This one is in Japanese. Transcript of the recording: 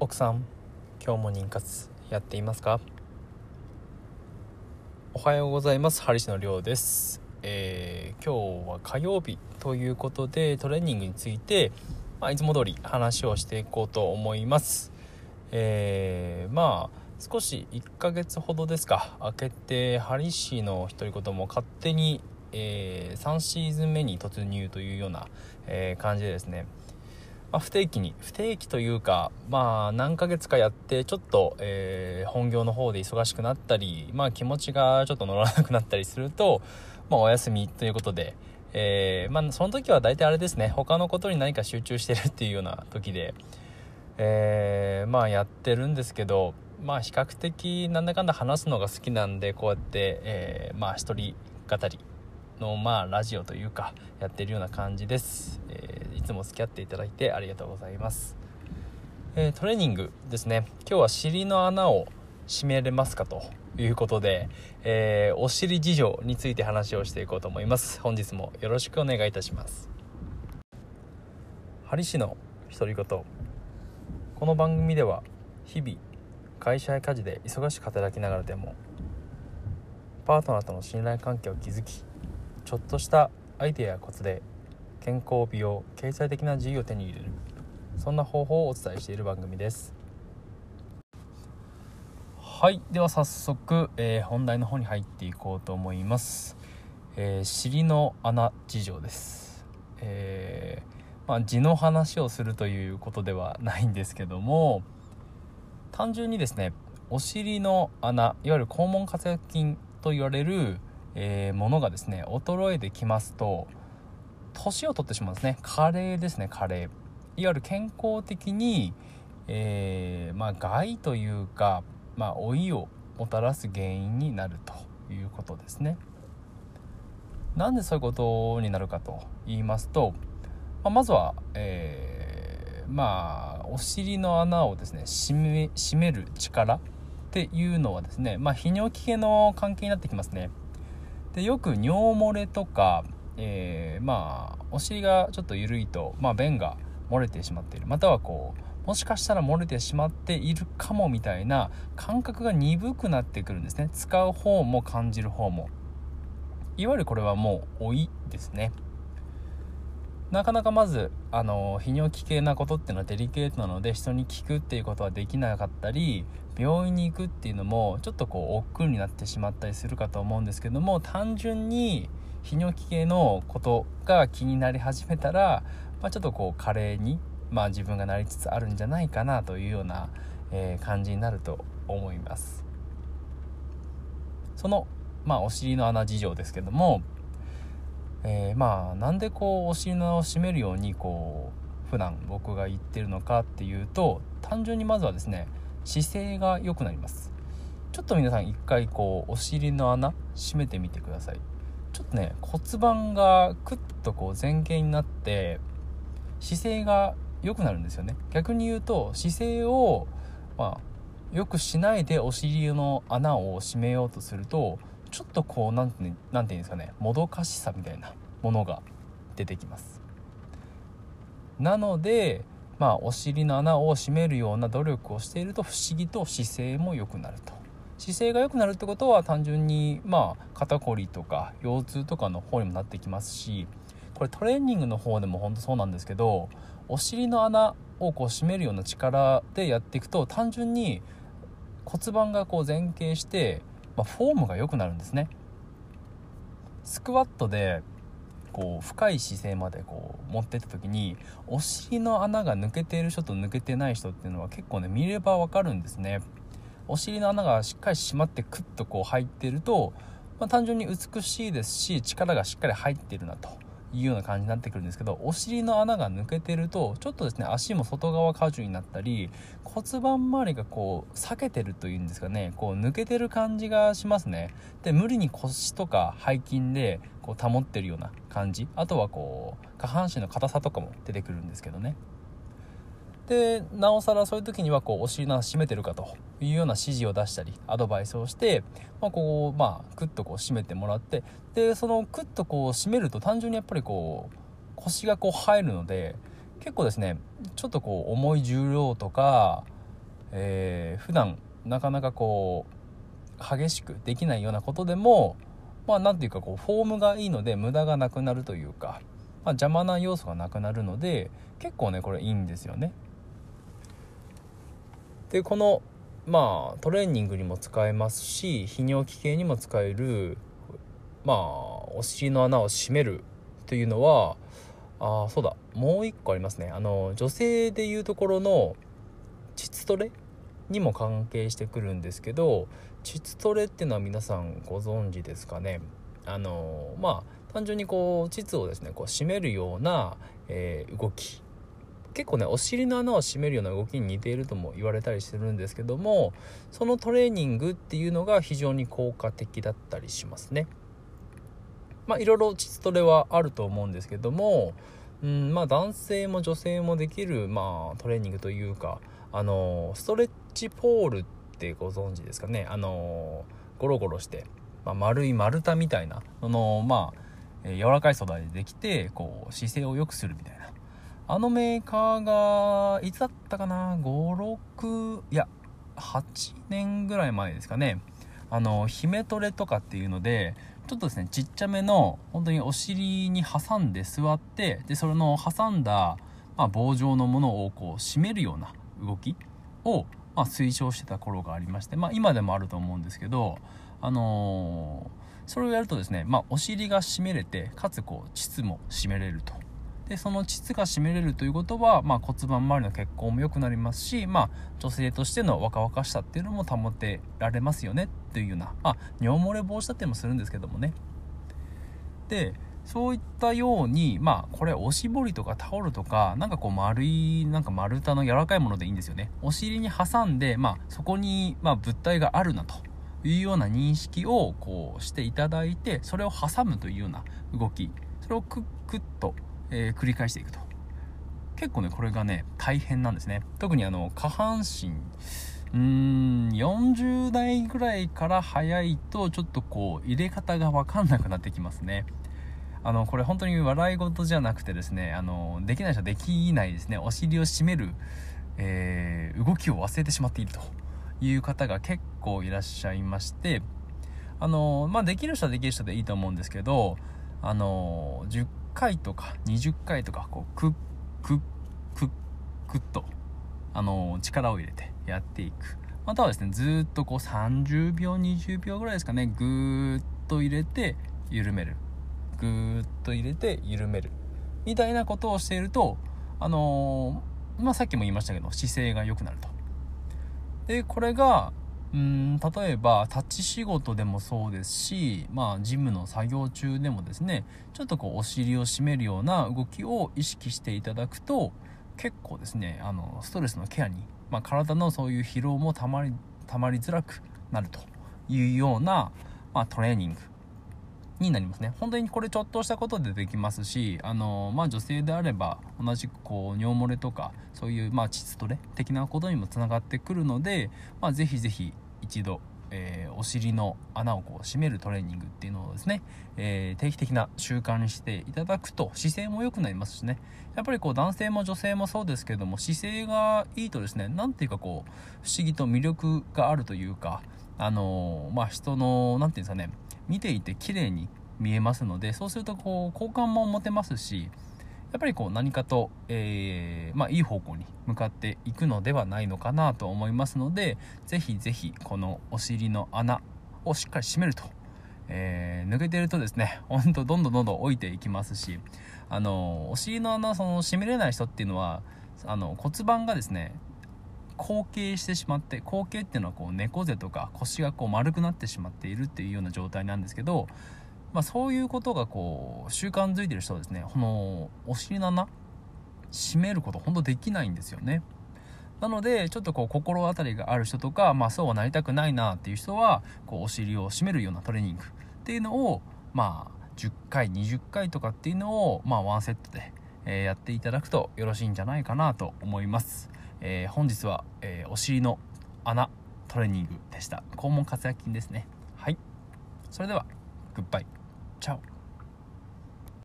奥さん今日も妊活やっていますか？おはようございます。ハリシのりょうです、えー今日は火曜日ということでトレーニングについて、まあ、いつも通り話をしていこうと思います。えーまあ少し1ヶ月ほどですか。空けてハリシの独り言も勝手に、えー3シーズン目に突入というような、えー感じでですね。まあ、不定期に。不定期というか、まあ、何ヶ月かやってちょっと、えー本業の方で忙しくなったり、まあ、気持ちがちょっと乗らなくなったりすると、まあ、お休みということで、えーまあ、その時は大体あれですね。他のことに何か集中してるっていうような時で、えーまあやってるんですけどまあ比較的なんだかんだ話すのが好きなんでこうやって、えーまあ一人語りのまあラジオというかやってるような感じです、えーつも付き合っていただいてありがとうございます、えートレーニングですね。今日は尻の穴を閉めれますかということで、えーお尻事情について話をしていこうと思います。本日もよろしくお願いいたします。ハリ氏の独り言。この番組では日々会社や家事で忙しく働きながらでもパートナーとの信頼関係を築きちょっとしたアイデアやコツで健康美容経済的な自由を手に入れる。そんな方法をお伝えしている番組です。はい。では早速、えー本題の方に入っていこうと思います、えー尻の穴事情です、えーまあ、痔の話をするということではないんですけども単純にですねお尻の穴いわゆる肛門括約筋と言われる、えーものがですね衰えてきますと年を取ってしまうんですね。加齢ですね加齢いわゆる健康的に、えーまあ、害というか、まあ、老いをもたらす原因になるということですね。なんでそういうことになるかと言いますと、まあ、まずは、えーまあお尻の穴をですね閉め閉める力っていうのはですね、まあ、泌尿器系の関係になってきますね。でよく尿漏れとか、えーまあお尻がちょっと緩いと、まあ、便が漏れてしまっているまたはこうもしかしたら漏れてしまっているかもみたいな感覚が鈍くなってくるんですね。使う方も感じる方も。いわゆるこれはもう老いですね。なかなかまずあの泌尿器系なことっていうのはデリケートなので人に聞くっていうことはできなかったり病院に行くっていうのもちょっとこう億劫になってしまったりするかと思うんですけども単純に泌尿器系のことが気になり始めたら、まあ、ちょっとこう加齢に、まあ、自分がなりつつあるんじゃないかなというような、えー感じになると思います。その、まあ、お尻の穴事情ですけどもえーまあなんでこうお尻の穴を締めるようにこう普段僕が言ってるのかっていうと単純にまずはですね姿勢が良くなります。ちょっと皆さん一回こうお尻の穴締めてみてください。ちょっとね骨盤がクッとこう前傾になって姿勢が良くなるんですよね。逆に言うと姿勢をまあよくしないでお尻の穴を締めようとするとちょっとこうなんてなんていうんですかねもどかしさみたいなものが出てきます。なのでまあお尻の穴を締めるような努力をしていると不思議と姿勢も良くなると。姿勢が良くなるってことは単純にまあ肩こりとか腰痛とかの方にもなってきますしこれトレーニングの方でも本当そうなんですけどお尻の穴をこう締めるような力でやっていくと単純に骨盤がこう前傾して、まあ、フォームが良くなるんですね。スクワットでこう深い姿勢までこう持ってった時にお尻の穴が抜けている人と抜けてない人っていうのは結構ね見れば分かるんですね。お尻の穴がしっかり締まってクッとこう入ってると、まあ、単純に美しいですし力がしっかり入ってるなというような感じになってくるんですけどお尻の穴が抜けてるとちょっとですね足も外側荷重になったり骨盤周りがこう裂けてるというんですかねこう抜けてる感じがしますね。で無理に腰とか背筋でこう保ってるような感じ。あとはこう下半身の硬さとかも出てくるんですけどね。でなおさらそういう時にはこうお尻の穴締めてるかというような指示を出したりアドバイスをして、まあ、こうまあクッとこう締めてもらってでそのクッとこう締めると単純にやっぱりこう腰がこう入るので結構ですねちょっとこう重い重量とかえー、普段なかなかこう激しくできないようなことでもまあ何て言うかこうフォームがいいので無駄がなくなるというか、まあ、邪魔な要素がなくなるので結構ねこれいいんですよね。でこのまあトレーニングにも使えますし泌尿器系にも使えるまあお尻の穴を閉めるというのはあそうだもう一個ありますね。あの女性でいうところの膣トレにも関係してくるんですけど膣トレっていうのは皆さんご存知ですかね。あのまあ単純にこう膣をですねこう締めるような、えー、動き結構ねお尻の穴を締めるような動きに似ているとも言われたりしてるんですけどもそのトレーニングっていうのが非常に効果的だったりしますね。まあいろいろ膣トレはあると思うんですけども、うんまあ、男性も女性もできる、まあ、トレーニングというかあのストレッチポールってご存知ですかねあのゴロゴロして、まあ、丸い丸太みたいなあのまあ柔らかい素材でできてこう姿勢を良くするみたいなあのメーカーがいつだったかな？56いや8年ぐらい前ですかねあの姫トレとかっていうのでちょっとですねちっちゃめの本当にお尻に挟んで座ってでそれの挟んだ、まあ、棒状のものをこう締めるような動きを、まあ、推奨してた頃がありまして、まあ、今でもあると思うんですけど、あのー、それをやるとですね、まあ、お尻が締めれてかつこう膣も締めれると。でその膣が締めれるということは、まあ、骨盤周りの血行も良くなりますし、まあ、女性としての若々しさっていうのも保てられますよねっていうような、まあ、尿漏れ防止だったりもするんですけどもねでそういったように、まあ、これ、おしぼりとかタオルとか、なんかこう丸い、なんか丸太の柔らかいものでいいんですよね。お尻に挟んで、まあ、そこに、まあ、物体があるなというような認識を、こう、していただいて、それを挟むというような動き、それをクックッと、えー、繰り返していくと。結構ね、これがね、大変なんですね。特にあの、下半身、うーん、40代ぐらいから早いと、ちょっとこう、入れ方がわかんなくなってきますね。あのこれ本当に笑い事じゃなくてですねあのできない人はできないですねお尻を締める、えー、動きを忘れてしまっているという方が結構いらっしゃいましてあのまあできる人はできる人でいいと思うんですけどあの10回とか20回とかこうクックックックッとあの力を入れてやっていく。またはですねずっとこう30秒20秒ぐらいですかねぐーっと入れて緩める。ぐーっと入れて緩める。みたいなことをしているとあのー、まあ、さっきも言いましたけど姿勢が良くなると。でこれがうん例えば立ち仕事でもそうですし、まあ、ジムの作業中でもですねちょっとこうお尻を締めるような動きを意識していただくと結構ですねあのストレスのケアに、まあ、体のそういう疲労もたまりたまりづらくなるというような、まあ、トレーニングになりますね。本当にこれちょっとしたことでできますしあの、まあ、女性であれば同じくこう尿漏れとかそういう、まあ、膣トレ的なことにもつながってくるので、まあ、ぜひぜひ一度、えー、お尻の穴をこう締めるトレーニングっていうのをですね、えー、定期的な習慣にしていただくと姿勢も良くなりますしね。やっぱりこう男性も女性もそうですけども姿勢がいいとですね何ていうかこう不思議と魅力があるというかあのー、まあ人の何て言うんですかね見ていて綺麗に見えますのでそうするとこう好感も持てますしやっぱりこう何かと、えー、まあ、いい方向に向かっていくのではないのかなと思いますのでぜひぜひこのお尻の穴をしっかり締めると、えー、抜けてるとですね ほんとどんどんどんどん置いていきますしあのお尻の穴その締めれない人っていうのはあの骨盤がですね後傾してしまって後傾っていうのはこう猫背とか腰がこう丸くなってしまっているっていうような状態なんですけど、まあ、そういうことがこう習慣づいてる人はですねこのお尻の穴締めること本当できないんですよね。なのでちょっとこう心当たりがある人とか、まあ、そうはなりたくないなっていう人はこうお尻を締めるようなトレーニングっていうのをまあ10回20回とかっていうのをまあワンセットで、え、やっていただくとよろしいんじゃないかなと思います。えー、本日は、えー、お尻の穴トレーニングでした。肛門括約筋ですね。はい。それではグッバイ。チャオ。